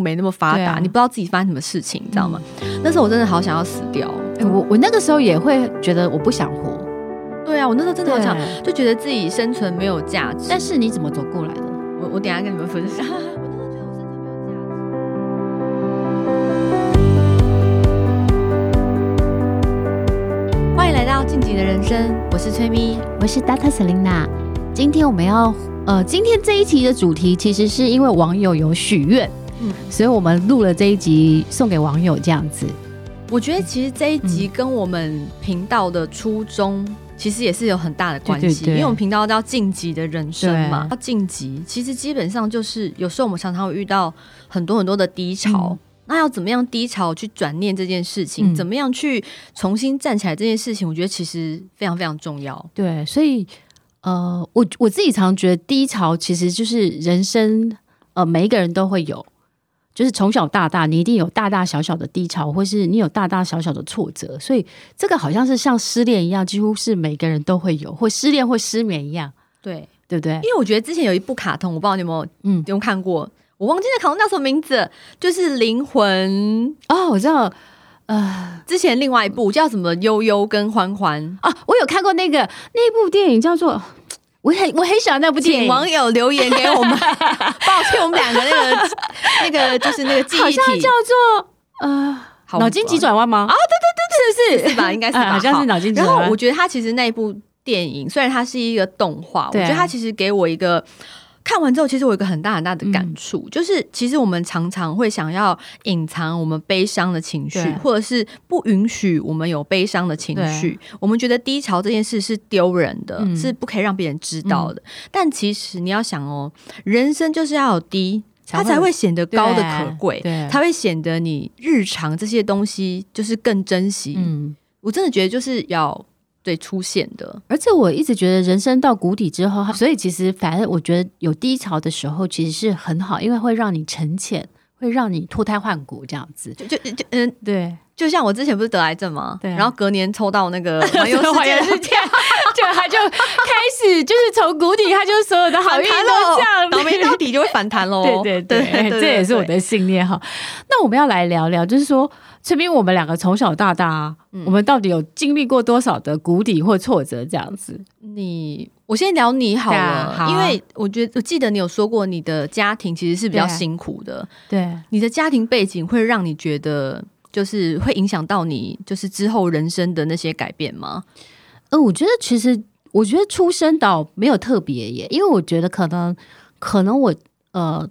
络没那么发达，啊、你不知道自己发生什么事情，你知道吗？嗯、那时候我真的好想要死掉。欸、我我那个时候也会觉得我不想活。对啊，我那时候真的好想，就觉得自己生存没有价值。但是你怎么走过来的？我我等一下跟你们分享。欢迎来到晋级的人生，我是崔咪，我是 Dr. Selina。今天我们要呃，今天这一期的主题其实是因为网友有许愿，嗯，所以我们录了这一集送给网友这样子。我觉得其实这一集跟我们频道的初衷其实也是有很大的关系，对对对，因为我们频道叫晋级的人生嘛，要晋级，其实基本上就是有时候我们常常会遇到很多很多的低潮。嗯那要怎么样低潮去转念这件事情？嗯、怎么样去重新站起来这件事情？我觉得其实非常非常重要。对，所以呃，我我自己常觉得低潮其实就是人生，呃，每一个人都会有，就是从小到大，你一定有大大小小的低潮，或是你有大大小小的挫折。所以这个好像是像失恋一样，几乎是每个人都会有，或失恋或失眠一样。对，对不对？因为我觉得之前有一部卡通，我不知道你有没有嗯有看过。我忘记那卡通叫什么名字，就是灵魂哦，我知道，呃，之前另外一部叫什么悠悠跟欢欢啊，我有看过那个那部电影叫做，我很我很喜欢那部电影，请网友留言给我们，抱歉，我们两个那个那个就是那个记忆体好像叫做呃脑筋急转弯吗？啊，对对对对，是是是吧？应该是吧？好像是脑筋急转弯。然后我觉得它其实那一部电影虽然它是一个动画，我觉得它其实给我一个。看完之后，其实我有一个很大很大的感触，嗯、就是其实我们常常会想要隐藏我们悲伤的情绪，或者是不允许我们有悲伤的情绪。我们觉得低潮这件事是丢人的，嗯、是不可以让别人知道的。嗯、但其实你要想哦，人生就是要有低，它才会显得高的可贵，才会显得你日常这些东西就是更珍惜。嗯，我真的觉得就是要。对，出现的，而且我一直觉得人生到谷底之后，所以其实反正我觉得有低潮的时候其实是很好，因为会让你沉潜，会让你脱胎换骨这样子。就就就嗯，对，就像我之前不是得癌症吗？对，然后隔年抽到那个 环游世界，就他就开始就是从谷底，他就所有的好运都这样，倒霉到底就会反弹喽。对对对，这也是我的信念哈。那我们要来聊聊，就是说。崔斌，我们两个从小到大，嗯、我们到底有经历过多少的谷底或挫折？这样子，你我先聊你好了，啊好啊、因为我觉得我记得你有说过，你的家庭其实是比较辛苦的。对，对你的家庭背景会让你觉得，就是会影响到你，就是之后人生的那些改变吗？呃，我觉得其实，我觉得出生倒没有特别耶，因为我觉得可能，可能我呃，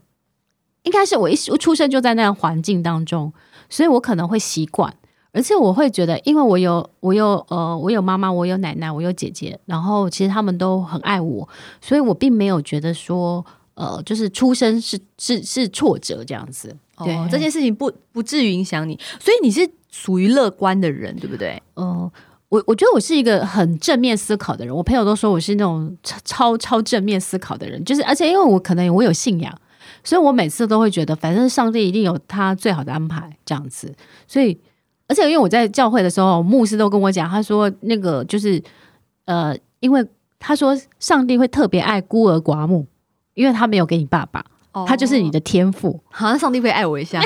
应该是我一出生就在那样环境当中。所以我可能会习惯，而且我会觉得，因为我有我有呃，我有妈妈，我有奶奶，我有姐姐，然后其实他们都很爱我，所以我并没有觉得说呃，就是出生是是是挫折这样子。对，哦，这件事情不不至于影响你，所以你是属于乐观的人，对不对？嗯，呃，我我觉得我是一个很正面思考的人，我朋友都说我是那种超超正面思考的人，就是而且因为我可能我有信仰。所以我每次都会觉得，反正上帝一定有他最好的安排，这样子。所以，而且因为我在教会的时候，牧师都跟我讲，他说那个就是呃，因为他说上帝会特别爱孤儿寡母，因为他没有给你爸爸，哦、他就是你的天赋。好像上帝会爱我一下，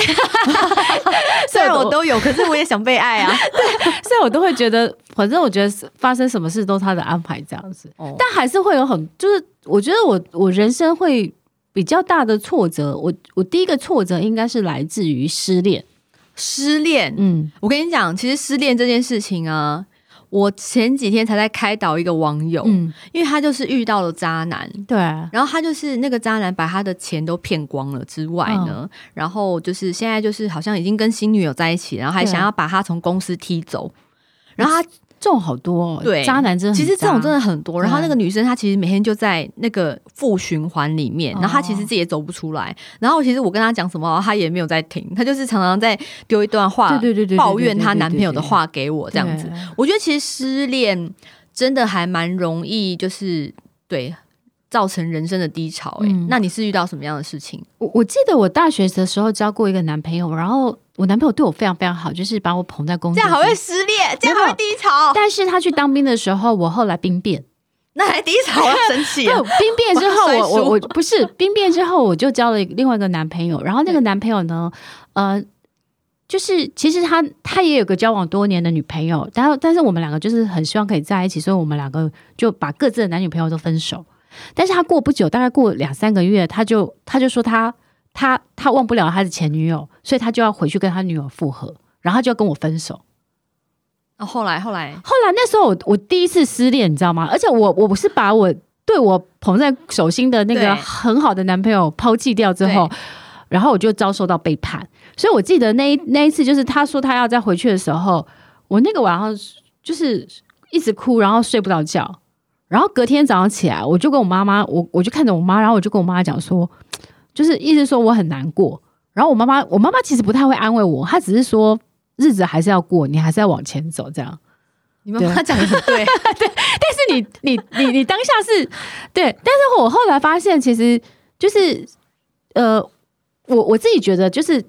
虽然我都有，可是我也想被爱啊。对，所以我都会觉得，反正我觉得发生什么事都是他的安排，这样子。哦、但还是会有很，就是我觉得我我人生会。比较大的挫折，我我第一个挫折应该是来自于失恋。失恋，嗯，我跟你讲，其实失恋这件事情啊，我前几天才在开导一个网友，嗯，因为他就是遇到了渣男，对，然后他就是那个渣男把他的钱都骗光了之外呢，嗯、然后就是现在就是好像已经跟新女友在一起，然后还想要把他从公司踢走，然后他。这种好多哦，对，渣男真的，其实这种真的很多。然后那个女生她其实每天就在那个负循环里面，然后她其实自己也走不出来。然后其实我跟她讲什么，她也没有在听，她就是常常在丢一段话，对对对，抱怨她男朋友的话给我这样子。我觉得其实失恋真的还蛮容易，就是对。造成人生的低潮，欸，哎、嗯，那你是遇到什么样的事情？我我记得我大学的时候交过一个男朋友，然后我男朋友对我非常非常好，就是把我捧在公司。这样好会失恋，这样好会低潮。但是他去当兵的时候，我后来兵变，那还第一场要生气。对，兵变之后，我我我不是兵变之后，我就交了另外一个男朋友。然后那个男朋友呢，呃，就是其实他他也有个交往多年的女朋友，但但是我们两个就是很希望可以在一起，所以我们两个就把各自的男女朋友都分手。但是他过不久，大概过两三个月，他就他就说他他他忘不了他的前女友，所以他就要回去跟他女友复合，然后他就要跟我分手。哦，后来后来后来那时候我我第一次失恋，你知道吗？而且我我不是把我对我捧在手心的那个很好的男朋友抛弃掉之后，然后我就遭受到背叛。所以我记得那一那一次，就是他说他要再回去的时候，我那个晚上就是一直哭，然后睡不着觉。然后隔天早上起来，我就跟我妈妈，我我就看着我妈，然后我就跟我妈讲说，就是意思说我很难过。然后我妈妈，我妈妈其实不太会安慰我，她只是说。日子还是要过，你还是要往前走，这样。你妈妈讲的很对，对。但是你你你你当下是对，但是我后来发现，其实就是呃，我我自己觉得，就是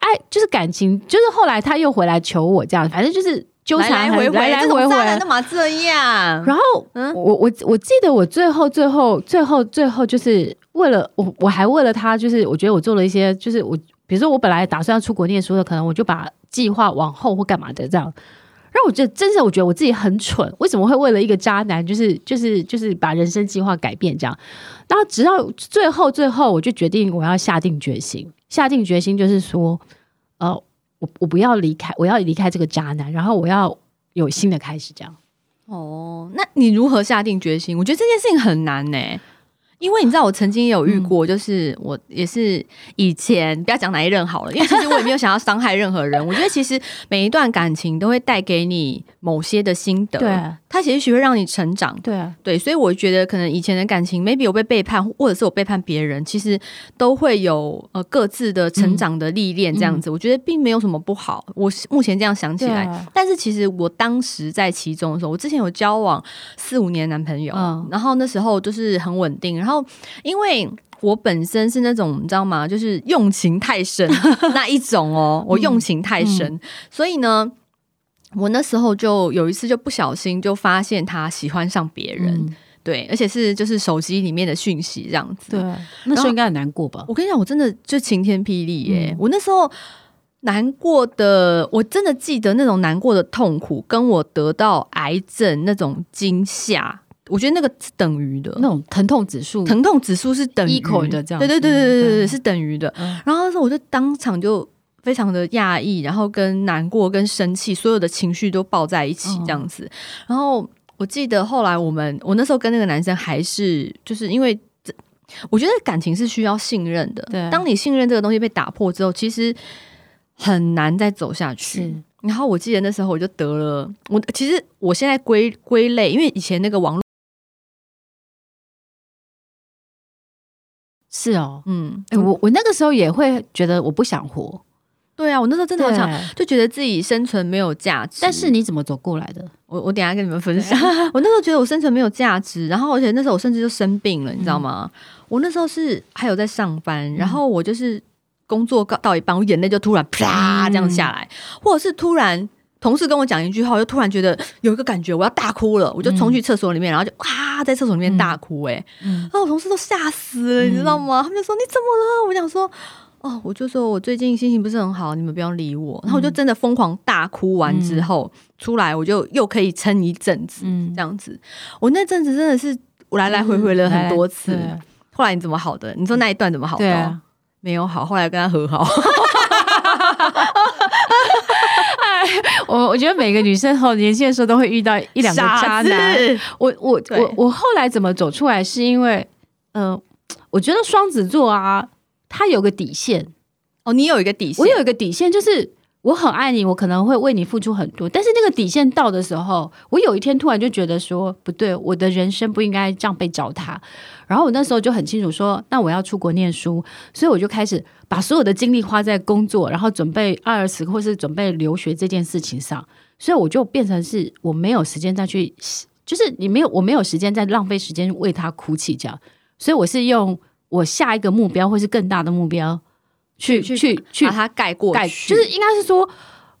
爱，就是感情，就是后来他又回来求我，这样，反正就是纠缠来来回回，来来回回，干嘛这样？然后，嗯，我我我记得我最后最后最后最后就是为了我，我还为了他，就是我觉得我做了一些，就是我比如说我本来打算要出国念书的，可能我就把。计划往后或干嘛的这样，让我觉得真的，我觉得我自己很蠢，为什么会为了一个渣男，就是就是就是把人生计划改变这样？然后直到最后最后，我就决定我要下定决心，下定决心就是说，呃，我我不要离开，我要离开这个渣男，然后我要有新的开始这样。哦，那你如何下定决心？我觉得这件事情很难呢、欸。因为你知道，我曾经也有遇过，就是我也是以前不要讲哪一任好了，因为其实我也没有想要伤害任何人。我觉得其实每一段感情都会带给你某些的心得，对，它其实会让你成长，对啊对。所以我觉得可能以前的感情，maybe 我被背叛，或者是我背叛别人，其实都会有呃各自的成长的历练这样子。我觉得并没有什么不好。我目前这样想起来，但是其实我当时在其中的时候，我之前有交往四五年男朋友，然后那时候就是很稳定，然后。因为我本身是那种你知道吗？就是用情太深 那一种哦，我用情太深，嗯嗯、所以呢，我那时候就有一次就不小心就发现他喜欢上别人，嗯、对，而且是就是手机里面的讯息这样子，对，那时候应该很难过吧？我跟你讲，我真的就晴天霹雳耶！嗯、我那时候难过的，我真的记得那种难过的痛苦，跟我得到癌症那种惊吓。我觉得那个是等于的，那种疼痛指数，疼痛指数是等于的，这样，对对对对对对，是等于的。然后那时候我就当场就非常的讶异，然后跟难过、跟生气，所有的情绪都抱在一起这样子。然后我记得后来我们，我那时候跟那个男生还是就是因为，我觉得感情是需要信任的。对，当你信任这个东西被打破之后，其实很难再走下去。然后我记得那时候我就得了，我其实我现在归归类，因为以前那个网络。是哦，嗯，欸、我我那个时候也会觉得我不想活，对啊，我那时候真的好想，就觉得自己生存没有价值。但是你怎么走过来的？我我等一下跟你们分享。我那时候觉得我生存没有价值，然后而且那时候我甚至就生病了，你知道吗？嗯、我那时候是还有在上班，然后我就是工作到一半，我眼泪就突然啪这样下来，嗯、或者是突然。同事跟我讲一句话，我就突然觉得有一个感觉，我要大哭了，我就冲去厕所里面，然后就哇，在厕所里面大哭，哎，然后我同事都吓死了，你知道吗？他们就说你怎么了？我想说，哦，我就说我最近心情不是很好，你们不要理我。然后我就真的疯狂大哭完之后出来，我就又可以撑一阵子，这样子。我那阵子真的是我来来回回了很多次。后来你怎么好的？你说那一段怎么好的？没有好，后来跟他和好。我我觉得每个女生后年轻的时候都会遇到一两个渣男。我我对我我后来怎么走出来？是因为，嗯、呃，我觉得双子座啊，他有个底线。哦，你有一个底线，我有一个底线，就是我很爱你，我可能会为你付出很多。但是那个底线到的时候，我有一天突然就觉得说，不对，我的人生不应该这样被糟蹋。然后我那时候就很清楚说，那我要出国念书，所以我就开始把所有的精力花在工作，然后准备 IELTS 或是准备留学这件事情上。所以我就变成是我没有时间再去，就是你没有，我没有时间再浪费时间为他哭泣这样。所以我是用我下一个目标或是更大的目标去去去，去把它盖过去，就是应该是说，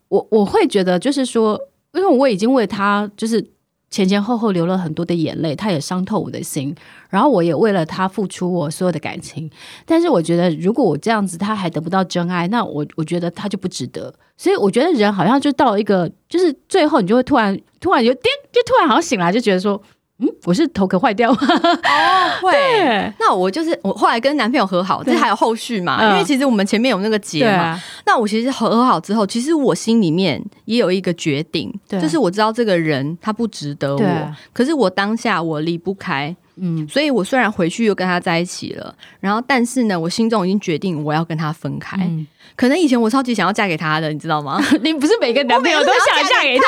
我我会觉得就是说，因为我已经为他就是。前前后后流了很多的眼泪，他也伤透我的心，然后我也为了他付出我所有的感情。但是我觉得，如果我这样子他还得不到真爱，那我我觉得他就不值得。所以我觉得人好像就到了一个，就是最后你就会突然突然就颠，就突然好像醒来，就觉得说。嗯，我是头壳坏掉吗？哦，会。那我就是我后来跟男朋友和好，这还有后续嘛？因为其实我们前面有那个结嘛。啊、那我其实和和好之后，其实我心里面也有一个决定，就是我知道这个人他不值得我，可是我当下我离不开。嗯，所以我虽然回去又跟他在一起了，然后但是呢，我心中已经决定我要跟他分开。嗯、可能以前我超级想要嫁给他的，你知道吗？你不是每个男朋友都想嫁给他？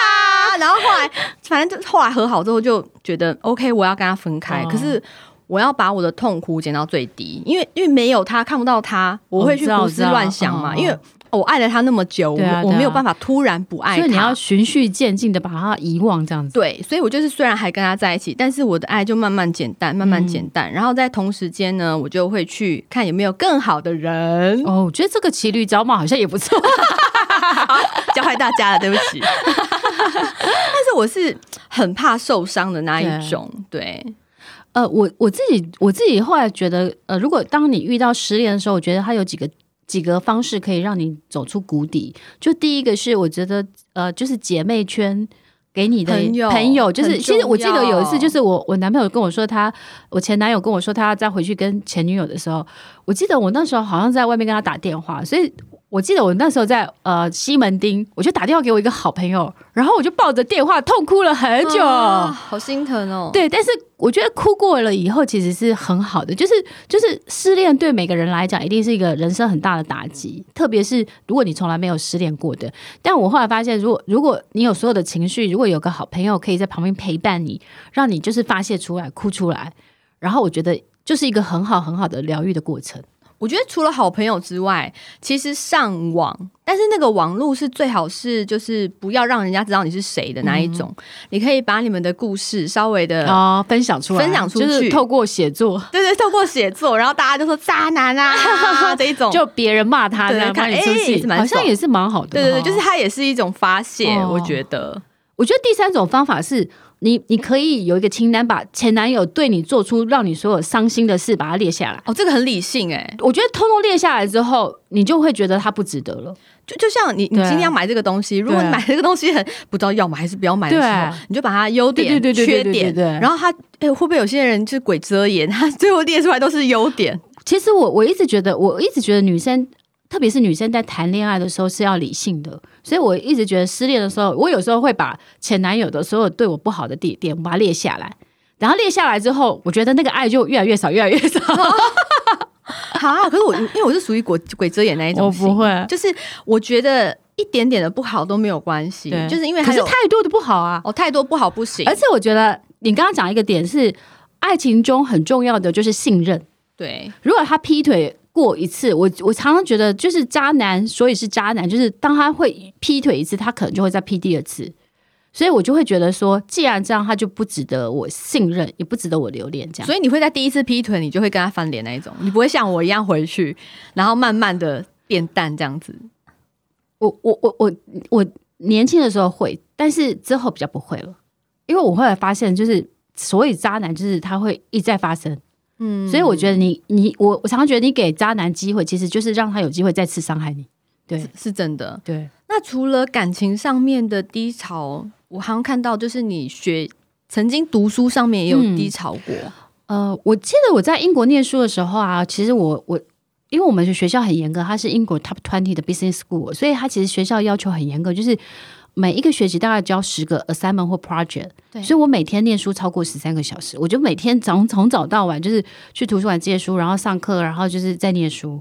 然后后来，反正就后来和好之后，就觉得 OK，我要跟他分开。哦、可是我要把我的痛苦减到最低，因为因为没有他，看不到他，我会去胡思乱想嘛，因为。我爱了他那么久，啊啊、我我没有办法突然不爱他，所以你要循序渐进的把他遗忘，这样子。对，所以我就是虽然还跟他在一起，但是我的爱就慢慢减淡，慢慢减淡。嗯、然后在同时间呢，我就会去看有没有更好的人。哦，我觉得这个骑驴找马好像也不错，教坏大家了，对不起。但是我是很怕受伤的那一种，对。对呃，我我自己我自己后来觉得，呃，如果当你遇到失恋的时候，我觉得他有几个。几个方式可以让你走出谷底。就第一个是，我觉得呃，就是姐妹圈给你的朋友，朋友就是其实我记得有一次，就是我我男朋友跟我说他，我前男友跟我说他要再回去跟前女友的时候，我记得我那时候好像在外面跟他打电话，所以。我记得我那时候在呃西门町，我就打电话给我一个好朋友，然后我就抱着电话痛哭了很久，啊、好心疼哦。对，但是我觉得哭过了以后，其实是很好的。就是就是失恋对每个人来讲，一定是一个人生很大的打击，特别是如果你从来没有失恋过的。但我后来发现，如果如果你有所有的情绪，如果有个好朋友可以在旁边陪伴你，让你就是发泄出来、哭出来，然后我觉得就是一个很好很好的疗愈的过程。我觉得除了好朋友之外，其实上网，但是那个网络是最好是就是不要让人家知道你是谁的那一种。嗯、你可以把你们的故事稍微的哦分享出来，分享出去，就是透过写作，对，对对，透过写作，然后大家就说渣男啊 这一种，就别人骂他，然后看你出戏，好像也是蛮好的。对对对，就是他也是一种发泄，哦、我觉得。我觉得第三种方法是。你你可以有一个清单，把前男友对你做出让你所有伤心的事，把它列下来。哦，这个很理性哎、欸，我觉得通通列下来之后，你就会觉得他不值得了。就就像你，你今天要买这个东西，如果你买这个东西很不知道要买还是不要买的时候，你就把它优点、缺点，然后他哎、欸，会不会有些人就是鬼遮眼，他最后列出来都是优点？其实我我一直觉得，我一直觉得女生。特别是女生在谈恋爱的时候是要理性的，所以我一直觉得失恋的时候，我有时候会把前男友的所有对我不好的地点，我把它列下来，然后列下来之后，我觉得那个爱就越来越少，越来越少。好啊，可是我因为我是属于鬼鬼遮眼那一种，我不会，就是我觉得一点点的不好都没有关系，就是因为可是太多的不好啊，哦，太多不好不行。而且我觉得你刚刚讲一个点是，爱情中很重要的就是信任。对，如果他劈腿。过一次，我我常常觉得就是渣男，所以是渣男，就是当他会劈腿一次，他可能就会再劈第二次，所以我就会觉得说，既然这样，他就不值得我信任，也不值得我留恋。这样，所以你会在第一次劈腿，你就会跟他翻脸那一种，你不会像我一样回去，然后慢慢的变淡这样子。我我我我我年轻的时候会，但是之后比较不会了，因为我后来发现，就是所以渣男就是他会一再发生。嗯，所以我觉得你你我我常常觉得你给渣男机会，其实就是让他有机会再次伤害你。对，是，是真的。对。那除了感情上面的低潮，我好像看到就是你学曾经读书上面也有低潮过。嗯、呃，我记得我在英国念书的时候啊，其实我我因为我们学校很严格，它是英国 Top Twenty 的 Business School，所以它其实学校要求很严格，就是。每一个学期大概交十个 assignment 或 project，对所以我每天念书超过十三个小时。我就每天从从早到晚就是去图书馆借书，然后上课，然后就是在念书。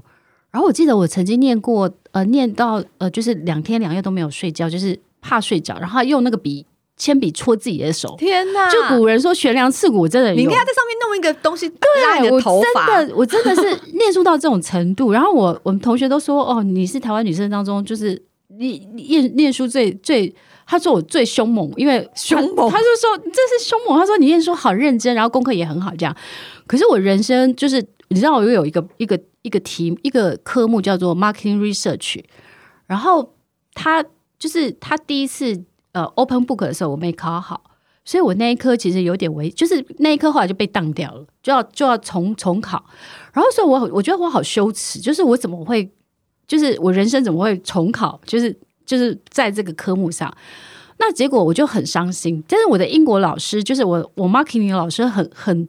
然后我记得我曾经念过，呃，念到呃，就是两天两夜都没有睡觉，就是怕睡着，然后用那个笔铅笔戳自己的手。天哪！就古人说悬梁刺股，真的，你应该在上面弄一个东西，对，我真的，我真的是念书到这种程度。然后我我们同学都说，哦，你是台湾女生当中就是。念念念书最最，他说我最凶猛，因为凶猛，他就说这是凶猛。他说你念书好认真，然后功课也很好，这样。可是我人生就是，你知道，我又有一个一个一个题一个科目叫做 marketing research，然后他就是他第一次呃 open book 的时候我没考好，所以我那一科其实有点危，就是那一科后来就被当掉了，就要就要重重考。然后所以我我觉得我好羞耻，就是我怎么会，就是我人生怎么会重考，就是就是在这个科目上。那结果我就很伤心。但是我的英国老师，就是我我 marketing 老师很，很很。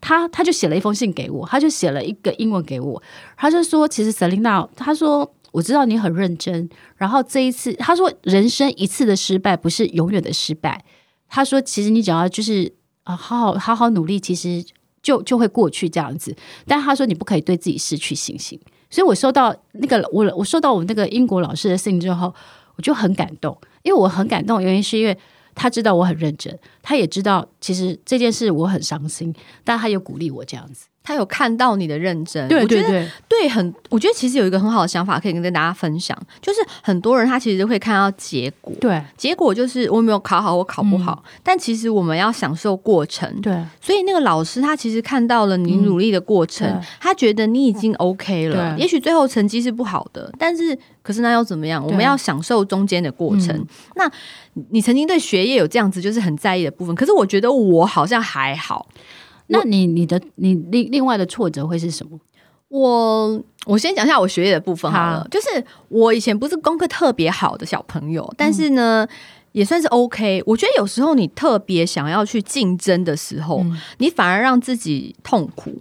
他他就写了一封信给我，他就写了一个英文给我，他就说：“其实 Selina，他说我知道你很认真，然后这一次，他说人生一次的失败不是永远的失败。他说其实你只要就是啊，好好好好努力，其实就就会过去这样子。但他说你不可以对自己失去信心。所以我收到那个我我收到我那个英国老师的信之后，我就很感动，因为我很感动，原因是因为。”他知道我很认真，他也知道其实这件事我很伤心，但他又鼓励我这样子。他有看到你的认真，对对对，对很，我觉得其实有一个很好的想法可以跟大家分享，就是很多人他其实会看到结果，对，结果就是我没有考好，我考不好，嗯，但其实我们要享受过程，对，所以那个老师他其实看到了你努力的过程，嗯，他觉得你已经 OK 了，也许最后成绩是不好的，但是可是那又怎么样？我们要享受中间的过程。嗯，那你曾经对学业有这样子就是很在意的部分，可是我觉得我好像还好。那你你的你另另外的挫折会是什么？我我先讲一下我学业的部分好了，好，就是我以前不是功课特别好的小朋友，但是呢、嗯、也算是 OK。我觉得有时候你特别想要去竞争的时候、嗯，你反而让自己痛苦，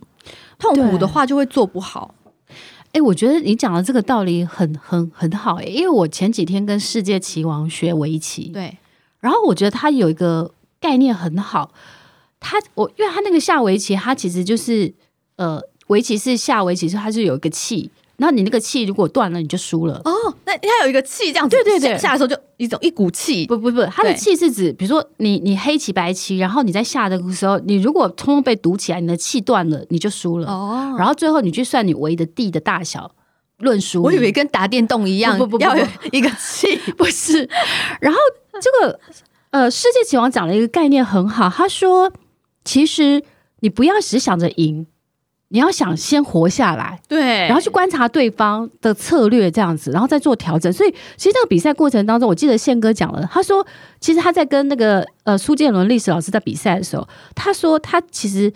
痛苦的话就会做不好。哎、欸，我觉得你讲的这个道理很很很好哎、欸，因为我前几天跟世界棋王学围棋，对，然后我觉得他有一个概念很好。他我，因为他那个下围棋，他其实就是呃，围棋是下围棋，是它是有一个气，然后你那个气如果断了，你就输了。哦，那它有一个气这样子，对对对，下的时候就一种一股气。不不不，它的气是指，比如说你你黑棋白棋，然后你在下的时候，你如果通通被堵起来，你的气断了，你就输了。哦，然后最后你去算你围的地的大小，论输。我以为跟打电动一样，不不不，不，要有一个气，不是。然后这个呃，世界棋王讲了一个概念很好，他说。其实你不要只想着赢，你要想先活下来，对，然后去观察对方的策略这样子，然后再做调整。所以，其实这个比赛过程当中，我记得宪哥讲了，他说，其实他在跟那个呃苏建伦历史老师在比赛的时候，他说他其实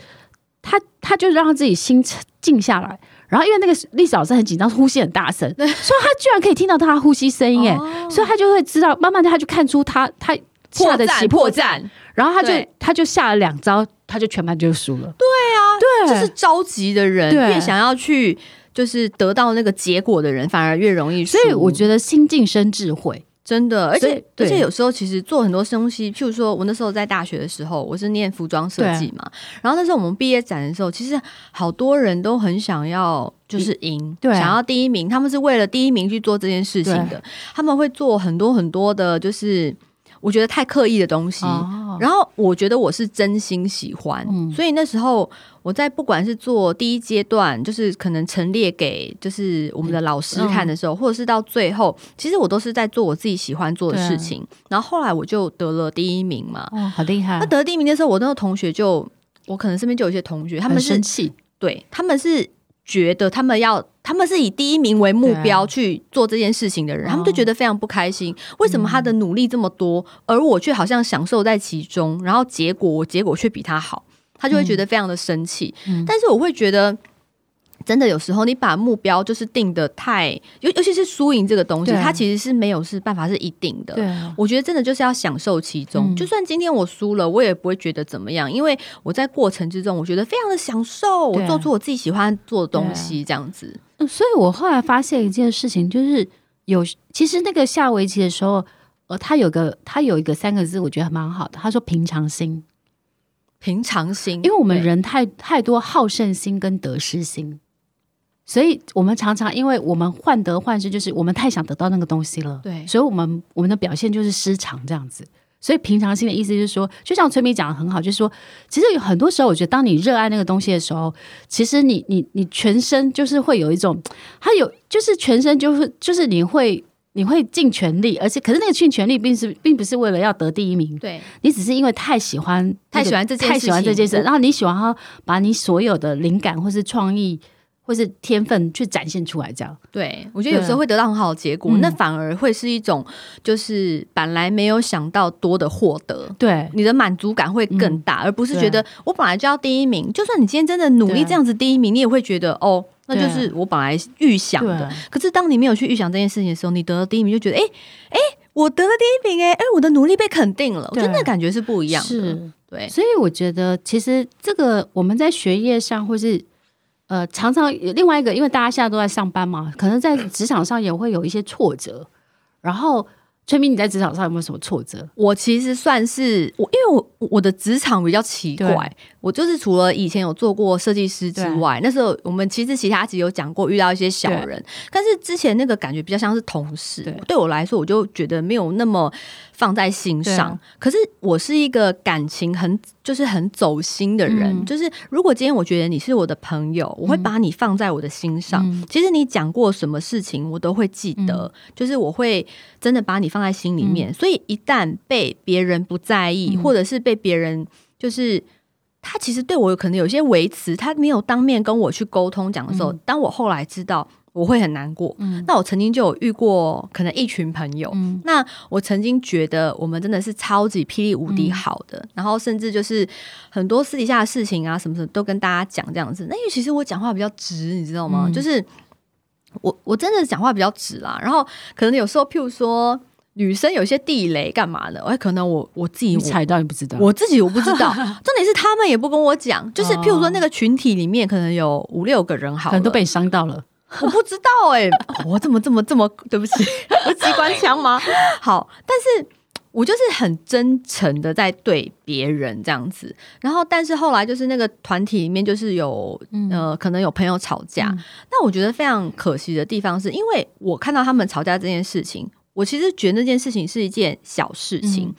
他他就让他自己心静下来，然后因为那个历史老师很紧张，呼吸很大声，所以他居然可以听到他呼吸声音，哎、哦，所以他就会知道，慢慢的他就看出他他下的棋破绽。然后他就他就下了两招，他就全盘就输了。对啊，对，就是着急的人越想要去就是得到那个结果的人，反而越容易输。所以我觉得心静生智慧，真的。而且而且有时候其实做很多东西，譬如说我那时候在大学的时候，我是念服装设计嘛。然后那时候我们毕业展的时候，其实好多人都很想要就是赢，对，想要第一名。他们是为了第一名去做这件事情的，他们会做很多很多的，就是。我觉得太刻意的东西，哦，然后我觉得我是真心喜欢，嗯，所以那时候我在不管是做第一阶段，就是可能陈列给就是我们的老师看的时候，嗯，或者是到最后，其实我都是在做我自己喜欢做的事情。然后后来我就得了第一名嘛，哦，好厉害！那得第一名的时候，我那个同学就，我可能身边就有一些同学，他们是生气，对，他们是。觉得他们要，他们是以第一名为目标去做这件事情的人，啊、他们就觉得非常不开心。为什么他的努力这么多，嗯、而我却好像享受在其中，然后结果我结果却比他好，他就会觉得非常的生气、嗯。但是我会觉得。真的有时候，你把目标就是定的太，尤尤其是输赢这个东西，它其实是没有是办法是一定的。对，我觉得真的就是要享受其中。嗯、就算今天我输了，我也不会觉得怎么样，因为我在过程之中，我觉得非常的享受，我做出我自己喜欢做的东西，这样子。嗯，所以我后来发现一件事情，就是有其实那个下围棋的时候，呃，他有个他有一个三个字，我觉得蛮好的。他说平常心，平常心，因为我们人太太多好胜心跟得失心。所以我们常常，因为我们患得患失，就是我们太想得到那个东西了。对，所以我们我们的表现就是失常这样子。所以平常心的意思就是说，就像崔明讲的很好，就是说，其实有很多时候，我觉得当你热爱那个东西的时候，其实你你你全身就是会有一种，它有就是全身就是就是你会你会尽全力，而且可是那个尽全力并是并不是为了要得第一名，对，你只是因为太喜欢、那个、太喜欢这件事太喜欢这件事，然后你喜欢把你所有的灵感或是创意。或是天分去展现出来，这样。对，我觉得有时候会得到很好的结果，那反而会是一种就是本来没有想到多的获得，对，你的满足感会更大，而不是觉得我本来就要第一名。就算你今天真的努力这样子第一名，你也会觉得哦。那就是我本来预想的，可是当你没有去预想这件事情的时候，你得了第一名，就觉得哎哎、我得了第一名、欸，哎哎，我的努力被肯定了，我觉得那感觉是不一样的。是，对，所以我觉得其实这个我们在学业上，或是呃，常常另外一个，因为大家现在都在上班嘛，可能在职场上也会有一些挫折，然后。崔明，你在职场上有没有什么挫折？我其实算是我，因为我我的职场比较奇怪，我就是除了以前有做过设计师之外，那时候我们其实其他集有讲过遇到一些小人，但是之前那个感觉比较像是同事，对，对我来说我就觉得没有那么放在心上。可是我是一个感情很就是很走心的人，嗯，就是如果今天我觉得你是我的朋友，我会把你放在我的心上。嗯，其实你讲过什么事情，我都会记得，嗯，就是我会真的把你放。放在心里面，所以一旦被别人不在意，或者是被别人就是他其实对我可能有些维持，他没有当面跟我去沟通讲的时候，当我后来知道，我会很难过。那我曾经就有遇过，可能一群朋友，那我曾经觉得我们真的是超级霹雳无敌好的，然后甚至就是很多私底下的事情啊，什么什么都跟大家讲这样子。那因为其实我讲话比较直，你知道吗？就是我我真的讲话比较直啦，然后可能有时候譬如说。女生有些地雷干嘛的？哎，可能我我自己踩到，你不知道，我自己我不知道。重点是他们也不跟我讲，就是譬如说那个群体里面可能有五六个人，好，可能都被你伤到了。我不知道哎、欸，我怎么这么这么对不起？我机关枪吗？好，但是我就是很真诚的在对别人这样子。然后，但是后来就是那个团体里面就是有呃，可能有朋友吵架。那、嗯、我觉得非常可惜的地方是，因为我看到他们吵架这件事情。我其实觉得那件事情是一件小事情，嗯，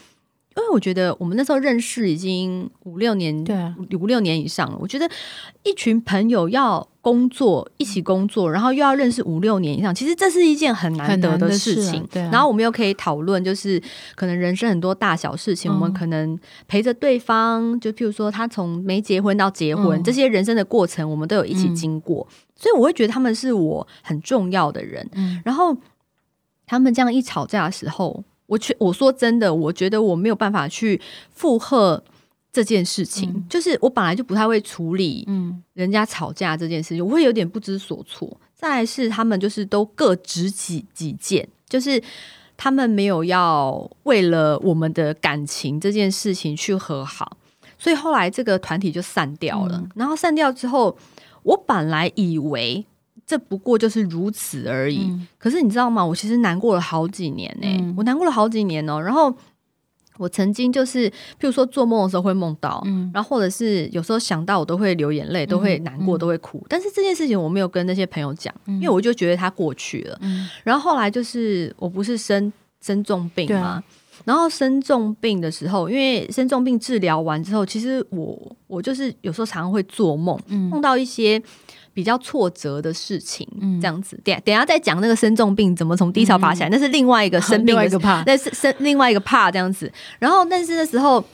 因为我觉得我们那时候认识已经五六年，对啊，五六年以上了。我觉得一群朋友要工作，一起工作，然后又要认识五六年以上，其实这是一件很难得的事情。对啊，然后我们又可以讨论，就是可能人生很多大小事情，嗯，我们可能陪着对方，就譬如说他从没结婚到结婚，嗯，这些人生的过程，我们都有一起经过，嗯，所以我会觉得他们是我很重要的人。嗯，然后。他们这样一吵架的时候，我觉我说真的，我觉得我没有办法去附和这件事情，嗯。就是我本来就不太会处理，嗯，人家吵架这件事情，我会有点不知所措。再来是他们就是都各执己己见，就是他们没有要为了我们的感情这件事情去和好，所以后来这个团体就散掉了。嗯，然后散掉之后，我本来以为。这不过就是如此而已。嗯。可是你知道吗？我其实难过了好几年呢、欸嗯。我难过了好几年哦、喔。然后我曾经就是，譬如说做梦的时候会梦到，嗯，然后或者是有时候想到我都会流眼泪，都会难过，都会哭。但是这件事情我没有跟那些朋友讲，因为我就觉得它过去了。然后后来就是我不是生生重病吗？然后生重病的时候，因为生重病治疗完之后，其实我我就是有时候常常会做梦，梦到一些。比较挫折的事情，这样子。等等下再讲那个生重病怎么从低潮爬起来，那是另外一个生病的，那是生另外一个怕这样子。然后，但是那时候。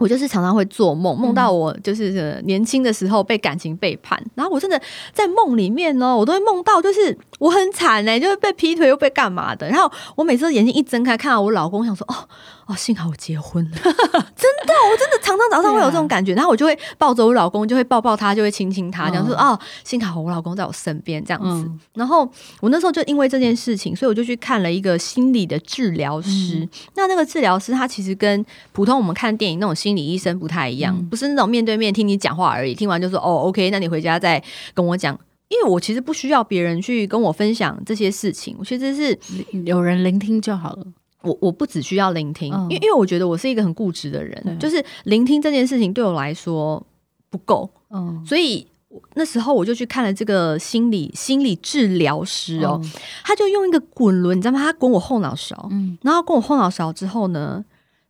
我就是常常会做梦，梦到我就是年轻的时候被感情背叛，然后我真的在梦里面呢，我都会梦到就是我很惨呢、欸，就是被劈腿又被干嘛的。然后我每次眼睛一睁开，看到我老公，想说哦哦，幸好我结婚了，真的，我真的常常早上会有这种感觉。然后我就会抱着我老公，就会抱抱他，就会亲亲他，这样说哦，幸好我老公在我身边这样子。然后我那时候就因为这件事情，所以我就去看了一个心理的治疗师。那那个治疗师他其实跟普通我们看电影那种。心理医生不太一样，嗯，不是那种面对面听你讲话而已，听完就说哦，OK，那你回家再跟我讲。因为我其实不需要别人去跟我分享这些事情，我其实是有人聆听就好了。我我不只需要聆听，嗯，因为因为我觉得我是一个很固执的人，就是聆听这件事情对我来说不够。嗯，所以那时候我就去看了这个心理心理治疗师哦，嗯，他就用一个滚轮，你知道吗？他滚我后脑勺，嗯，然后滚我后脑勺之后呢？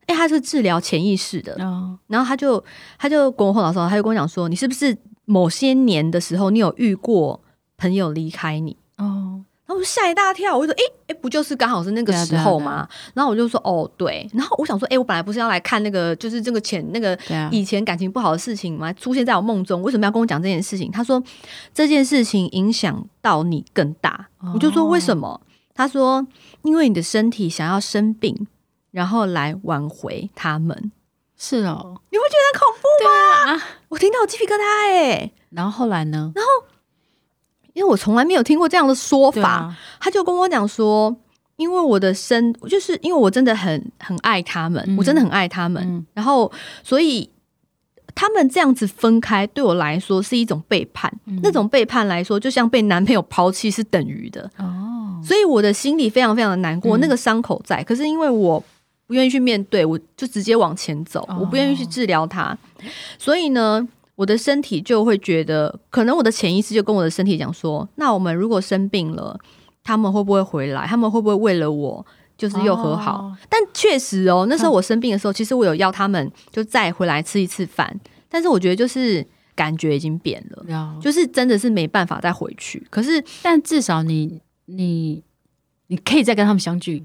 哎、欸，他是治疗潜意识的，oh. 然后他就他就滚我后脑勺，他就跟我讲说，你是不是某些年的时候，你有遇过朋友离开你？哦、oh.，然后我就吓一大跳，我就说：“哎、欸、哎、欸，不就是刚好是那个时候吗？”啊啊啊，然后我就说：“哦，对。”然后我想说：“哎、欸，我本来不是要来看那个，就是这个前那个以前感情不好的事情吗？出现在我梦中，为什么要跟我讲这件事情？”他说：“这件事情影响到你更大。哦”我就说：“为什么？”他说：“因为你的身体想要生病，然后来挽回他们。”是哦，你会觉得恐怖吗？啊、我听到我鸡皮疙瘩哎、欸。然后后来呢？然后。因为我从来没有听过这样的说法，啊、他就跟我讲说，因为我的身，就是因为我真的很很爱他们，嗯、我真的很爱他们，嗯、然后所以他们这样子分开对我来说是一种背叛，嗯、那种背叛来说，就像被男朋友抛弃是等于的哦，所以我的心里非常非常的难过，嗯、那个伤口在，可是因为我不愿意去面对，我就直接往前走，哦、我不愿意去治疗它，所以呢。我的身体就会觉得，可能我的潜意识就跟我的身体讲说：那我们如果生病了，他们会不会回来？他们会不会为了我，就是又和好？哦、但确实哦，那时候我生病的时候，其实我有要他们就再回来吃一次饭，但是我觉得就是感觉已经变了，哦、就是真的是没办法再回去。可是，但至少你你你可以再跟他们相聚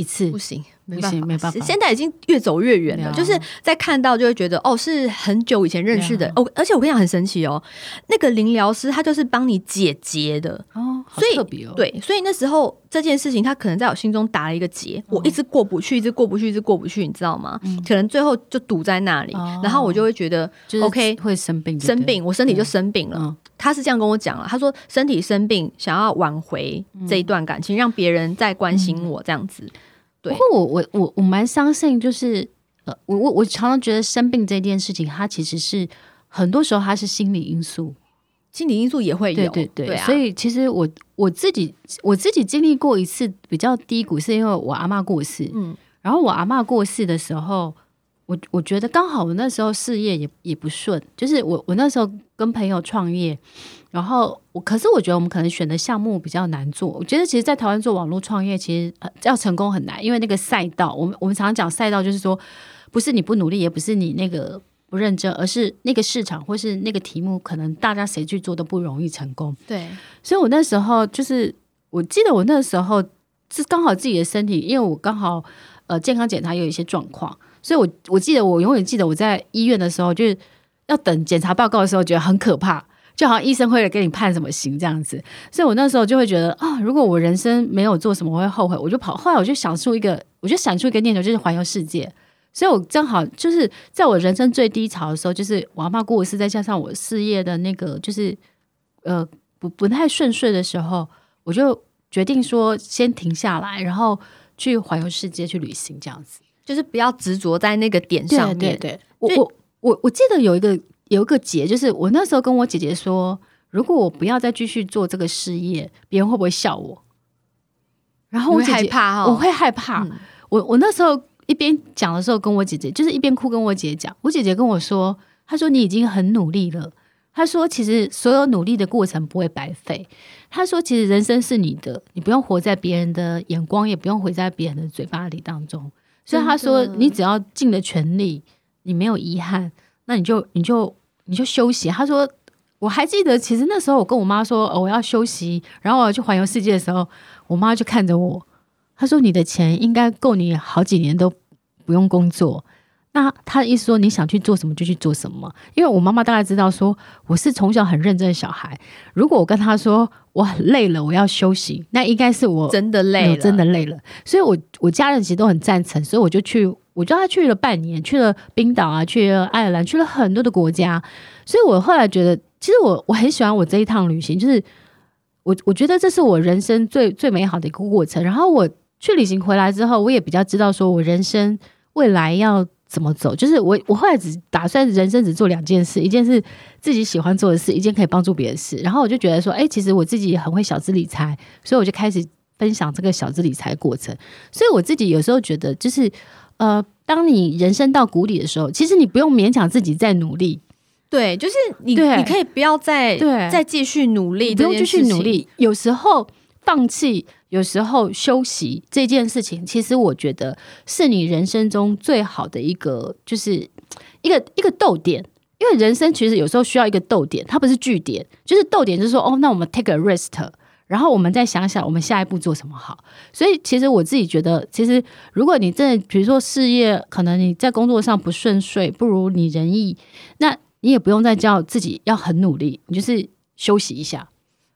一次，不行。不行，没办法。现在已经越走越远了，就是在看到就会觉得哦，是很久以前认识的哦。而且我跟你讲很神奇哦，那个灵疗师他就是帮你解结的哦，好特别哦。对，所以那时候这件事情他可能在我心中打了一个结，我一直过不去，一直过不去，一直过不去，你知道吗？可能最后就堵在那里，然后我就会觉得 OK 会生病，生病，我身体就生病了。他是这样跟我讲了，他说身体生病，想要挽回这一段感情，让别人再关心我这样子。对，不过我我我我蛮相信，就是呃，我我我常常觉得生病这件事情，它其实是很多时候它是心理因素，心理因素也会有，对对对，对啊、所以其实我我自己我自己经历过一次比较低谷，是因为我阿嬷过世，嗯，然后我阿嬷过世的时候，我我觉得刚好我那时候事业也也不顺，就是我我那时候跟朋友创业。然后我，可是我觉得我们可能选的项目比较难做。我觉得其实，在台湾做网络创业，其实要成功很难，因为那个赛道，我们我们常常讲赛道，就是说，不是你不努力，也不是你那个不认真，而是那个市场或是那个题目，可能大家谁去做都不容易成功。对，所以我那时候就是，我记得我那时候是刚好自己的身体，因为我刚好呃健康检查有一些状况，所以我我记得我永远记得我在医院的时候，就是要等检查报告的时候，觉得很可怕。就好像医生会给你判什么刑这样子，所以我那时候就会觉得啊，如果我人生没有做什么，我会后悔。我就跑，后来我就想出一个，我就想出一个念头，就是环游世界。所以我正好就是在我人生最低潮的时候，就是我阿妈过世，再加上我事业的那个就是呃不不太顺遂的时候，我就决定说先停下来，然后去环游世界去旅行，这样子就是不要执着在那个点上面。对，对，对，我我我我记得有一个。有一个结，就是我那时候跟我姐姐说，如果我不要再继续做这个事业，别人会不会笑我？然后我害怕，我会害怕。嗯、我我那时候一边讲的时候，跟我姐姐就是一边哭，跟我姐姐讲。我姐姐跟我说，她说你已经很努力了。她说其实所有努力的过程不会白费。她说其实人生是你的，你不用活在别人的眼光，也不用活在别人的嘴巴里当中。所以她说，你只要尽了全力，你没有遗憾，那你就你就。你就休息。他说，我还记得，其实那时候我跟我妈说，哦，我要休息，然后我要去环游世界的时候，我妈就看着我，她说：“你的钱应该够你好几年都不用工作。”那她的意思说，你想去做什么就去做什么。因为我妈妈大概知道说，我是从小很认真的小孩。如果我跟她说我很累了，我要休息，那应该是我真的累了，真的累了。所以我我家人其实都很赞成，所以我就去。我叫他去了半年，去了冰岛啊，去了爱尔兰，去了很多的国家。所以我后来觉得，其实我我很喜欢我这一趟旅行，就是我我觉得这是我人生最最美好的一个过程。然后我去旅行回来之后，我也比较知道说我人生未来要怎么走。就是我我后来只打算人生只做两件事，一件是自己喜欢做的事，一件可以帮助别人的事。然后我就觉得说，哎，其实我自己很会小资理财，所以我就开始分享这个小资理财过程。所以我自己有时候觉得，就是。呃，当你人生到谷底的时候，其实你不用勉强自己再努力，对，就是你，对你可以不要再对再继续努力，不用继续努力。有时候放弃，有时候休息这件事情，其实我觉得是你人生中最好的一个，就是一个一个逗点。因为人生其实有时候需要一个逗点，它不是句点，就是逗点，就是说哦，那我们 take a rest。然后我们再想想我们下一步做什么好。所以其实我自己觉得，其实如果你真的比如说事业可能你在工作上不顺遂，不如你人意，那你也不用再叫自己要很努力，你就是休息一下。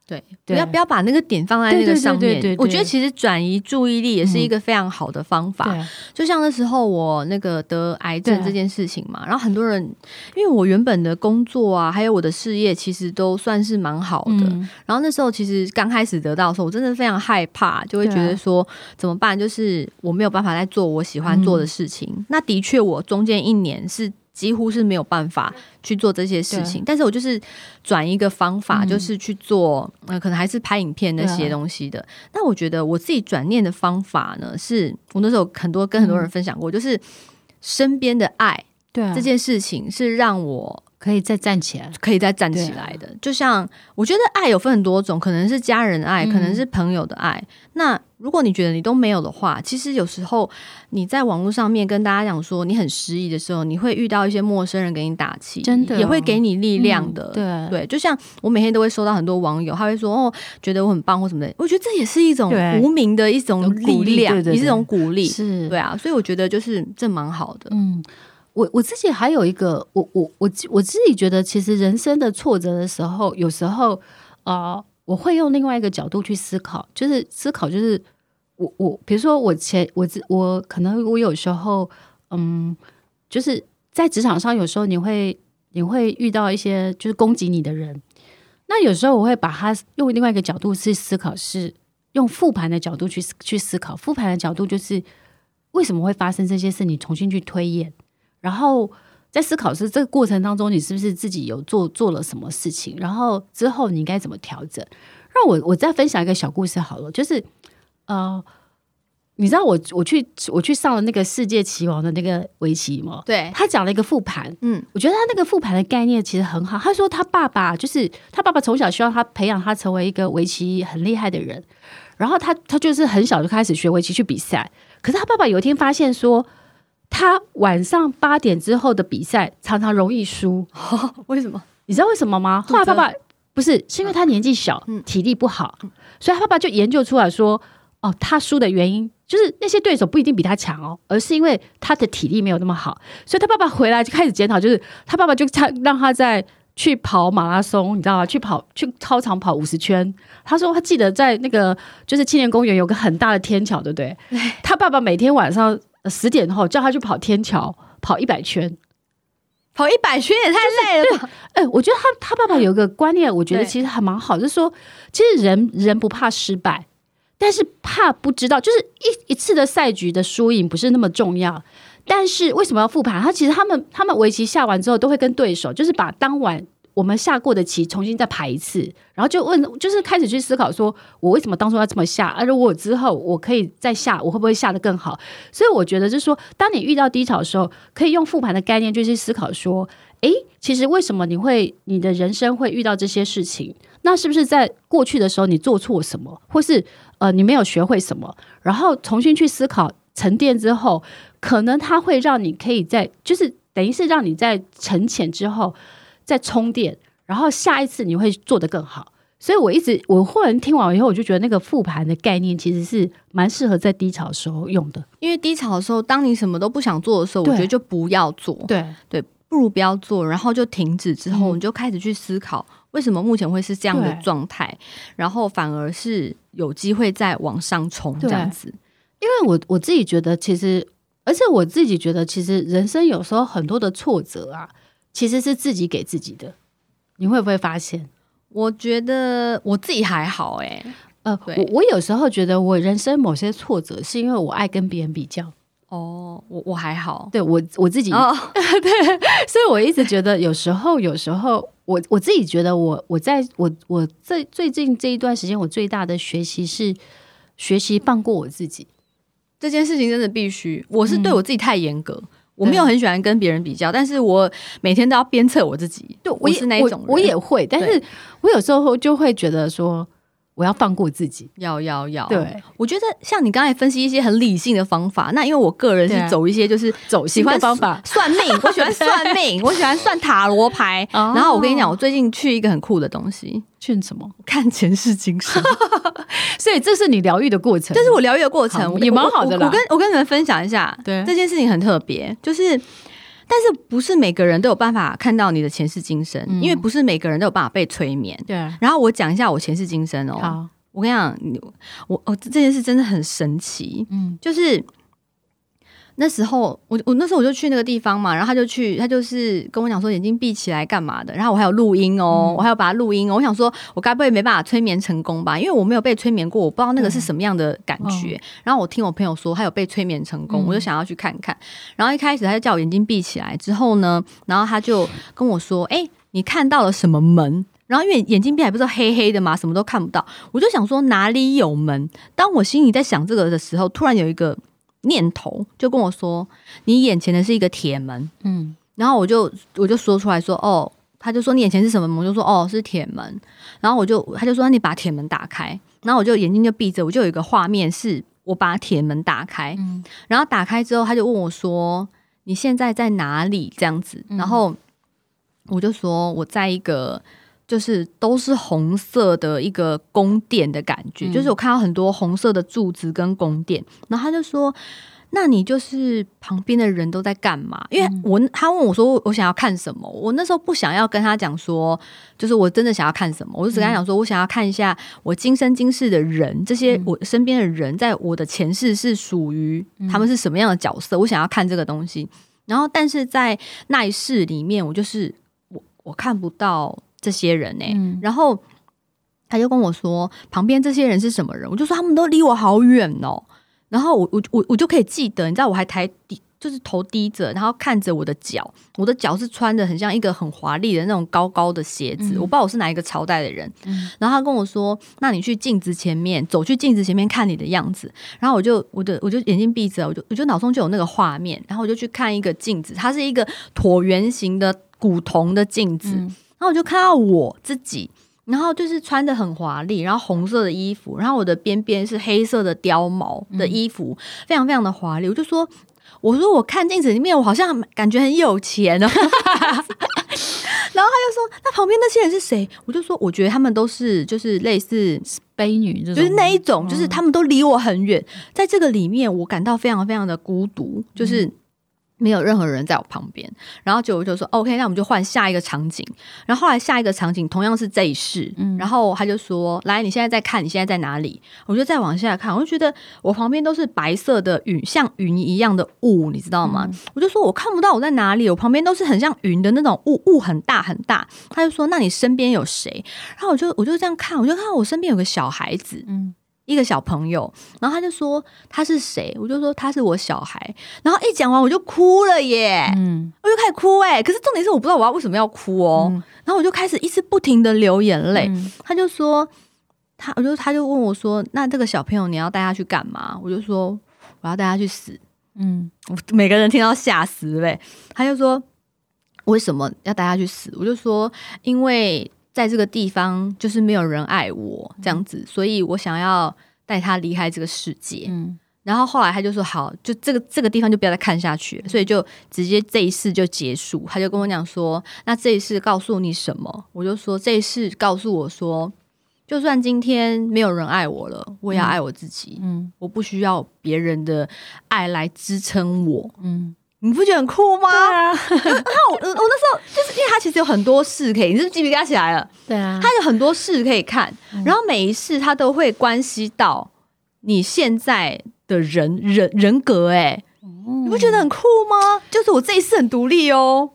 对，不要不要把那个点放在那个上面。我觉得其实转移注意力也是一个非常好的方法。嗯、就像那时候我那个得癌症这件事情嘛，然后很多人因为我原本的工作啊，还有我的事业，其实都算是蛮好的。嗯、然后那时候其实刚开始得到的时候，我真的非常害怕，就会觉得说怎么办？就是我没有办法再做我喜欢做的事情。嗯、那的确，我中间一年是。几乎是没有办法去做这些事情，但是我就是转一个方法，就是去做，呃，可能还是拍影片那些东西的。那我觉得我自己转念的方法呢，是我那时候很多跟很多人分享过，就是身边的爱，对这件事情是让我。可以再站起来，可以再站起来的。就像我觉得爱有分很多种，可能是家人的爱，可能是朋友的爱。那如果你觉得你都没有的话，其实有时候你在网络上面跟大家讲说你很失意的时候，你会遇到一些陌生人给你打气，真的也会给你力量的。对对，就像我每天都会收到很多网友，他会说哦，觉得我很棒或什么的。我觉得这也是一种无名的一种力量，也是一种鼓励。是，对啊，所以我觉得就是这蛮好的。嗯。我我自己还有一个，我我我我自己觉得，其实人生的挫折的时候，有时候啊、呃，我会用另外一个角度去思考，就是思考，就是我我比如说我前我我可能我有时候嗯，就是在职场上，有时候你会你会遇到一些就是攻击你的人，那有时候我会把它用另外一个角度去思考，是用复盘的角度去去思考，复盘的角度就是为什么会发生这些事，你重新去推演。然后在思考是这个过程当中，你是不是自己有做做了什么事情？然后之后你应该怎么调整？让我我再分享一个小故事好了，就是呃，你知道我我去我去上了那个世界棋王的那个围棋吗？对，他讲了一个复盘，嗯，我觉得他那个复盘的概念其实很好。他说他爸爸就是他爸爸从小希望他培养他成为一个围棋很厉害的人，然后他他就是很小就开始学围棋去比赛，可是他爸爸有一天发现说。他晚上八点之后的比赛常常容易输，为什么？你知道为什么吗？后来爸爸不是，是因为他年纪小，体力不好，所以他爸爸就研究出来说，哦，他输的原因就是那些对手不一定比他强哦，而是因为他的体力没有那么好。所以他爸爸回来就开始检讨，就是他爸爸就他让他在去跑马拉松，你知道吗？去跑去操场跑五十圈。他说他记得在那个就是青年公园有个很大的天桥，对不对？他爸爸每天晚上。十点后叫他去跑天桥，跑一百圈，跑一百圈也太累了吧？哎、欸，我觉得他他爸爸有一个观念，我觉得其实还蛮好，就是说，其实人人不怕失败，但是怕不知道，就是一一次的赛局的输赢不是那么重要。但是为什么要复盘？他其实他们他们围棋下完之后，都会跟对手，就是把当晚。我们下过的棋重新再排一次，然后就问，就是开始去思考，说我为什么当初要这么下，而如果我之后我可以再下，我会不会下得更好？所以我觉得就是说，当你遇到低潮的时候，可以用复盘的概念，就去思考说，诶，其实为什么你会你的人生会遇到这些事情？那是不是在过去的时候你做错什么，或是呃你没有学会什么？然后重新去思考，沉淀之后，可能它会让你可以在，就是等于是让你在沉潜之后。再充电，然后下一次你会做得更好。所以我一直，我忽然听完以后，我就觉得那个复盘的概念其实是蛮适合在低潮的时候用的。因为低潮的时候，当你什么都不想做的时候，我觉得就不要做。对对，不如不要做，然后就停止之后，你就开始去思考为什么目前会是这样的状态，然后反而是有机会再往上冲这样子。因为我我自己觉得，其实，而且我自己觉得，其实人生有时候很多的挫折啊。其实是自己给自己的，你会不会发现？我觉得我自己还好哎、欸，呃，我我有时候觉得我人生某些挫折是因为我爱跟别人比较。哦，我我还好，对我我自己，哦、对，所以我一直觉得有时候有时候我我自己觉得我我在我我在最近这一段时间，我最大的学习是学习放过我自己。这件事情真的必须，我是对我自己太严格。嗯我没有很喜欢跟别人比较，但是我每天都要鞭策我自己。对，我是那一种人，我也会，但是我有时候就会觉得说，我要放过自己，要要要。对，我觉得像你刚才分析一些很理性的方法，那因为我个人是走一些就是走喜欢方法，算命，我喜欢算命，我喜欢算塔罗牌。然后我跟你讲，我最近去一个很酷的东西，去什么？看前世今生。所以这是你疗愈的过程，这是我疗愈的过程，也蛮好的啦。我跟我跟你们分享一下，对这件事情很特别，就是。但是不是每个人都有办法看到你的前世今生，嗯、因为不是每个人都有办法被催眠。对。然后我讲一下我前世今生哦。好。我跟你讲，我哦这件事真的很神奇。嗯。就是。那时候，我我那时候我就去那个地方嘛，然后他就去，他就是跟我讲说眼睛闭起来干嘛的，然后我还有录音哦，嗯、我还要把它录音哦。我想说，我该不会没办法催眠成功吧？因为我没有被催眠过，我不知道那个是什么样的感觉。嗯、然后我听我朋友说，他有被催眠成功，嗯、我就想要去看看。然后一开始他就叫我眼睛闭起来，之后呢，然后他就跟我说：“哎、欸，你看到了什么门？”然后因为眼睛闭起来不是黑黑的嘛，什么都看不到。我就想说哪里有门？当我心里在想这个的时候，突然有一个。念头就跟我说：“你眼前的是一个铁门。”嗯，然后我就我就说出来说：“哦。”他就说：“你眼前是什么门？”我就说：“哦，是铁门。”然后我就他就说：“你把铁门打开。”然后我就眼睛就闭着，我就有一个画面是我把铁门打开。嗯，然后打开之后，他就问我说：“你现在在哪里？”这样子，然后我就说：“我在一个。”就是都是红色的一个宫殿的感觉，嗯、就是我看到很多红色的柱子跟宫殿，然后他就说：“那你就是旁边的人都在干嘛？”因为我他问我说：“我想要看什么？”我那时候不想要跟他讲说，就是我真的想要看什么，我就只跟他讲说：“我想要看一下我今生今世的人，这些我身边的人，在我的前世是属于他们是什么样的角色？我想要看这个东西。”然后，但是在那一世里面，我就是我我看不到。这些人呢、欸，嗯、然后他就跟我说，旁边这些人是什么人？我就说他们都离我好远哦。然后我我我我就可以记得，你知道，我还抬低，就是头低着，然后看着我的脚，我的脚是穿的很像一个很华丽的那种高高的鞋子。嗯、我不知道我是哪一个朝代的人。嗯、然后他跟我说，那你去镜子前面，走去镜子前面看你的样子。然后我就我的我就眼睛闭着，我就我就脑中就有那个画面，然后我就去看一个镜子，它是一个椭圆形的古铜的镜子。嗯然后我就看到我自己，然后就是穿的很华丽，然后红色的衣服，然后我的边边是黑色的貂毛的衣服，嗯、非常非常的华丽。我就说，我说我看镜子里面，我好像感觉很有钱哦。然后他就说，那旁边那些人是谁？我就说，我觉得他们都是就是类似悲女，就是那一种，就是他们都离我很远，在这个里面，我感到非常非常的孤独，就是。没有任何人在我旁边，然后就我就说 OK，那我们就换下一个场景。然后后来下一个场景同样是这一世，嗯，然后他就说：“来，你现在在看，你现在在哪里？”我就再往下看，我就觉得我旁边都是白色的云，像云一样的雾，你知道吗？嗯，我就说我看不到我在哪里，我旁边都是很像云的那种雾，雾很大很大。他就说：“那你身边有谁？”然后我就我就这样看，我就看到我身边有个小孩子，嗯。一个小朋友，然后他就说他是谁，我就说他是我小孩，然后一讲完我就哭了耶，嗯，我就开始哭哎，可是重点是我不知道我要为什么要哭哦，嗯、然后我就开始一直不停的流眼泪，嗯、他就说他，我就他就问我说，那这个小朋友你要带他去干嘛？我就说我要带他去死，嗯，我每个人听到吓死嘞，他就说为什么要带他去死？我就说因为。在这个地方，就是没有人爱我这样子，嗯、所以我想要带他离开这个世界。嗯，然后后来他就说：“好，就这个这个地方就不要再看下去所以就直接这一世就结束。”他就跟我讲说：“那这一世告诉你什么？”我就说：“这一世告诉我说，就算今天没有人爱我了，我也要爱我自己。嗯，我不需要别人的爱来支撑我。”嗯。你不觉得很酷吗？对啊，然后我我那时候就是因为他其实有很多事可以，你是不是鸡皮疙瘩起来了？对啊，他有很多事可以看，嗯、然后每一世他都会关系到你现在的人人人格、欸，哎、嗯，你不觉得很酷吗？就是我这一世很独立哦。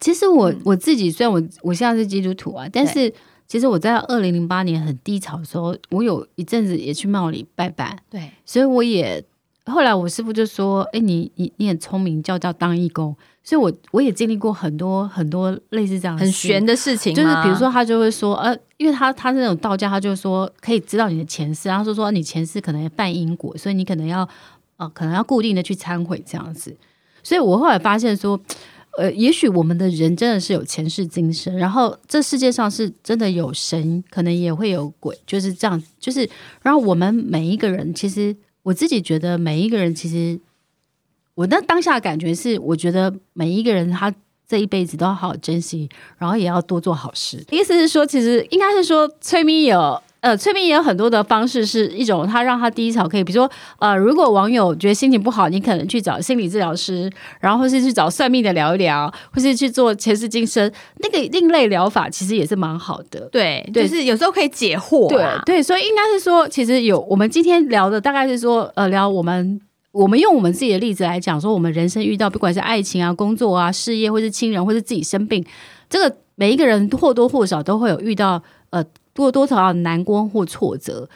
其实我我自己虽然我我现在是基督徒啊，但是其实我在二零零八年很低潮的时候，我有一阵子也去庙里拜拜，对，所以我也。后来我师傅就说：“哎，你你你很聪明，叫叫当义工。”所以我，我我也经历过很多很多类似这样很玄的事情，就是比如说，他就会说：“呃，因为他他是那种道教，他就说可以知道你的前世，然后说说你前世可能要办因果，所以你可能要呃可能要固定的去忏悔这样子。”所以我后来发现说，呃，也许我们的人真的是有前世今生，然后这世界上是真的有神，可能也会有鬼，就是这样。就是，然后我们每一个人，其实我自己觉得每一个人，其实我那当下的感觉是，我觉得每一个人他这一辈子都要好好珍惜，然后也要多做好事。意思是说，其实应该是说催米有。呃，催眠也有很多的方式，是一种他让他低潮可以，比如说，呃，如果网友觉得心情不好，你可能去找心理治疗师，然后或是去找算命的聊一聊，或是去做前世今生那个另类疗法，其实也是蛮好的。对，对就是有时候可以解惑啊。对对，所以应该是说，其实有我们今天聊的大概是说，呃，聊我们我们用我们自己的例子来讲，说我们人生遇到不管是爱情啊、工作啊、事业，或是亲人，或是自己生病，这个每一个人或多或少都会有遇到呃。多多少少难关或挫折，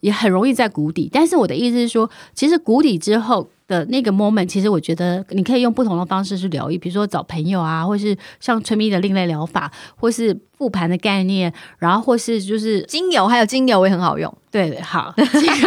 也很容易在谷底。但是我的意思是说，其实谷底之后的那个 moment，其实我觉得你可以用不同的方式去疗愈，比如说找朋友啊，或是像崔咪的另类疗法，或是复盘的概念，然后或是就是精油，还有精油也很好用。对，好，精油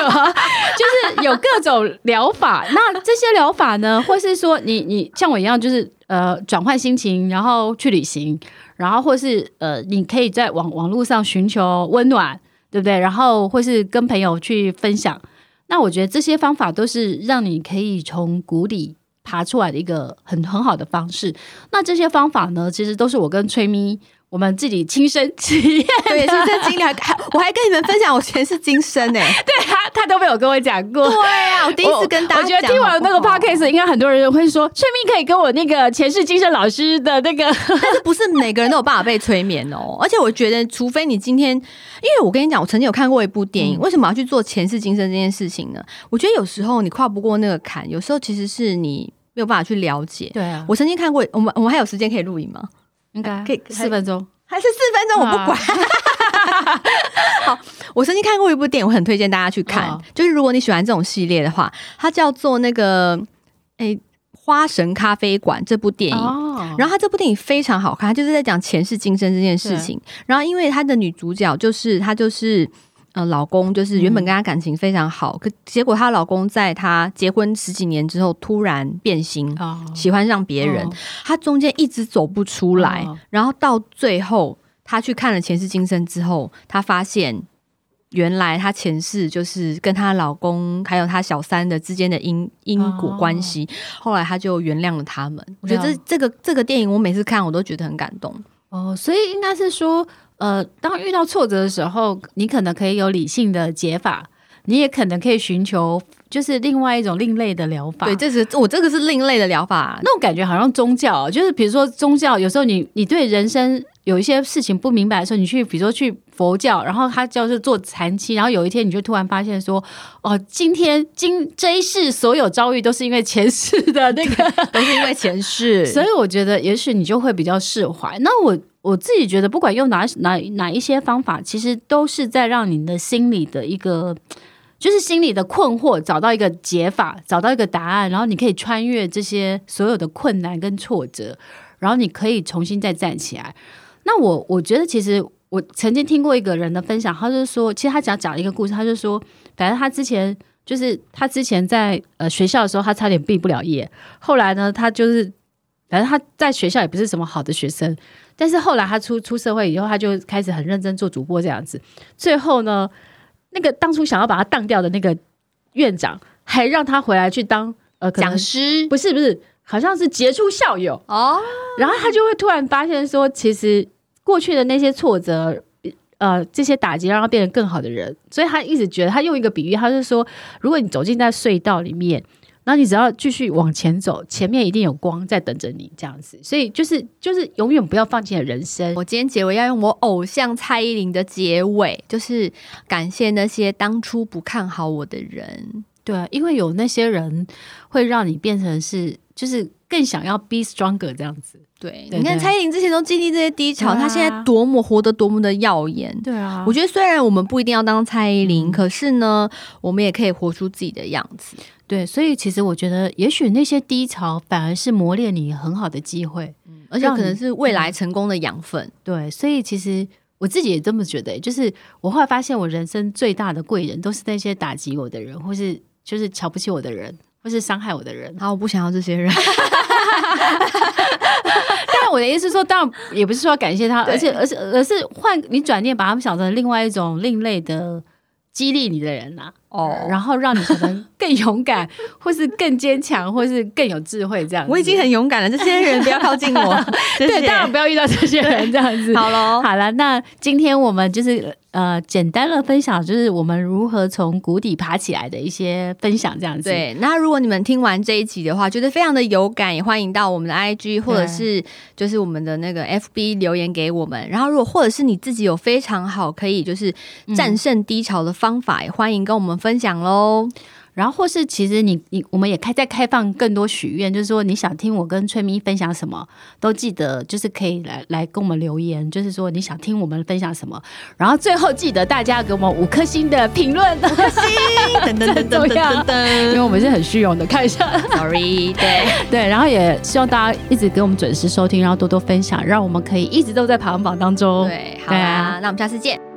就是有各种疗法。那这些疗法呢，或是说你你像我一样，就是呃转换心情，然后去旅行。然后，或是呃，你可以在网网络上寻求温暖，对不对？然后，或是跟朋友去分享。那我觉得这些方法都是让你可以从谷底爬出来的一个很很好的方式。那这些方法呢，其实都是我跟崔咪。我们自己亲身体验，对，亲身经历，还我还跟你们分享我前世今生呢。对他，他都没有跟我讲过。对啊，我第一次跟大家讲。我觉得听完那个 podcast，应该很多人会说，催眠可以跟我那个前世今生老师的那个，但是不是每个人都有办法被催眠哦。而且我觉得，除非你今天，因为我跟你讲，我曾经有看过一部电影，为什么要去做前世今生这件事情呢？我觉得有时候你跨不过那个坎，有时候其实是你没有办法去了解。对啊，我曾经看过，我们我们还有时间可以录影吗？应该可以四分钟，还是四分钟？我不管。啊、好，我曾经看过一部电影，我很推荐大家去看。哦、就是如果你喜欢这种系列的话，它叫做那个诶、欸《花神咖啡馆》这部电影。哦、然后它这部电影非常好看，它就是在讲前世今生这件事情。然后因为它的女主角就是她就是。呃，老公就是原本跟她感情非常好，可、嗯、结果她老公在她结婚十几年之后突然变心，哦、喜欢上别人，她、哦、中间一直走不出来，哦、然后到最后她去看了前世今生之后，她发现原来她前世就是跟她老公还有她小三的之间的因因果关系，哦、后来她就原谅了他们。我觉得这这个这个电影我每次看我都觉得很感动哦，所以应该是说。呃，当遇到挫折的时候，你可能可以有理性的解法，你也可能可以寻求就是另外一种另类的疗法。对，这是我这个是另类的疗法，那种感觉好像宗教，就是比如说宗教，有时候你你对人生有一些事情不明白的时候，你去比如说去佛教，然后他就是做禅期，然后有一天你就突然发现说，哦，今天今这一世所有遭遇都是因为前世的那个，都是因为前世，所以我觉得也许你就会比较释怀。那我。我自己觉得，不管用哪哪哪一些方法，其实都是在让你的心里的一个，就是心里的困惑找到一个解法，找到一个答案，然后你可以穿越这些所有的困难跟挫折，然后你可以重新再站起来。那我我觉得，其实我曾经听过一个人的分享，他就是说，其实他讲讲一个故事，他就说，反正他之前就是他之前在呃学校的时候，他差点毕不了业，后来呢，他就是反正他在学校也不是什么好的学生。但是后来他出出社会以后，他就开始很认真做主播这样子。最后呢，那个当初想要把他当掉的那个院长，还让他回来去当呃讲师，不是不是，好像是杰出校友哦。然后他就会突然发现说，其实过去的那些挫折，呃，这些打击让他变得更好的人。所以他一直觉得，他用一个比喻，他是说，如果你走进在隧道里面。那你只要继续往前走，前面一定有光在等着你，这样子。所以就是就是永远不要放弃你的人生。我今天结尾要用我偶像蔡依林的结尾，就是感谢那些当初不看好我的人。对啊，因为有那些人会让你变成是，就是更想要 be stronger 这样子。对，对，你看蔡依林之前都经历这些低潮，她、啊、现在多么活得多么的耀眼。对啊，我觉得虽然我们不一定要当蔡依林，嗯、可是呢，我们也可以活出自己的样子。对，所以其实我觉得，也许那些低潮反而是磨练你很好的机会，嗯，而且可能是未来成功的养分。嗯。对，所以其实我自己也这么觉得，就是我后来发现，我人生最大的贵人都是那些打击我的人，或是就是瞧不起我的人，或是伤害我的人。好，我不想要这些人。但我的意思是说，当然也不是说要感谢他，而且而且而是换你转念把他们想成另外一种另类的激励你的人呐、啊。哦，然后让你可能更勇敢，或是更坚强，或是更有智慧这样子。我已经很勇敢了，这些人不要靠近我。对，当然不要遇到这些人这样子。好喽，好了，那今天我们就是呃简单的分享，就是我们如何从谷底爬起来的一些分享这样子。对，那如果你们听完这一集的话，觉得非常的有感，也欢迎到我们的 IG 或者是就是我们的那个 FB 留言给我们。然后如果或者是你自己有非常好可以就是战胜低潮的方法，嗯、也欢迎跟我们分享喽。然后，或是其实你你我们也开在开放更多许愿，就是说你想听我跟崔咪分享什么，都记得就是可以来来跟我们留言，就是说你想听我们分享什么。然后最后记得大家给我们五颗星的评论，五颗星，等等等等等等，因为我们是很虚荣的，看一下，sorry，对对。然后也希望大家一直给我们准时收听，然后多多分享，让我们可以一直都在排行榜当中。对，好啦，那我们下次见。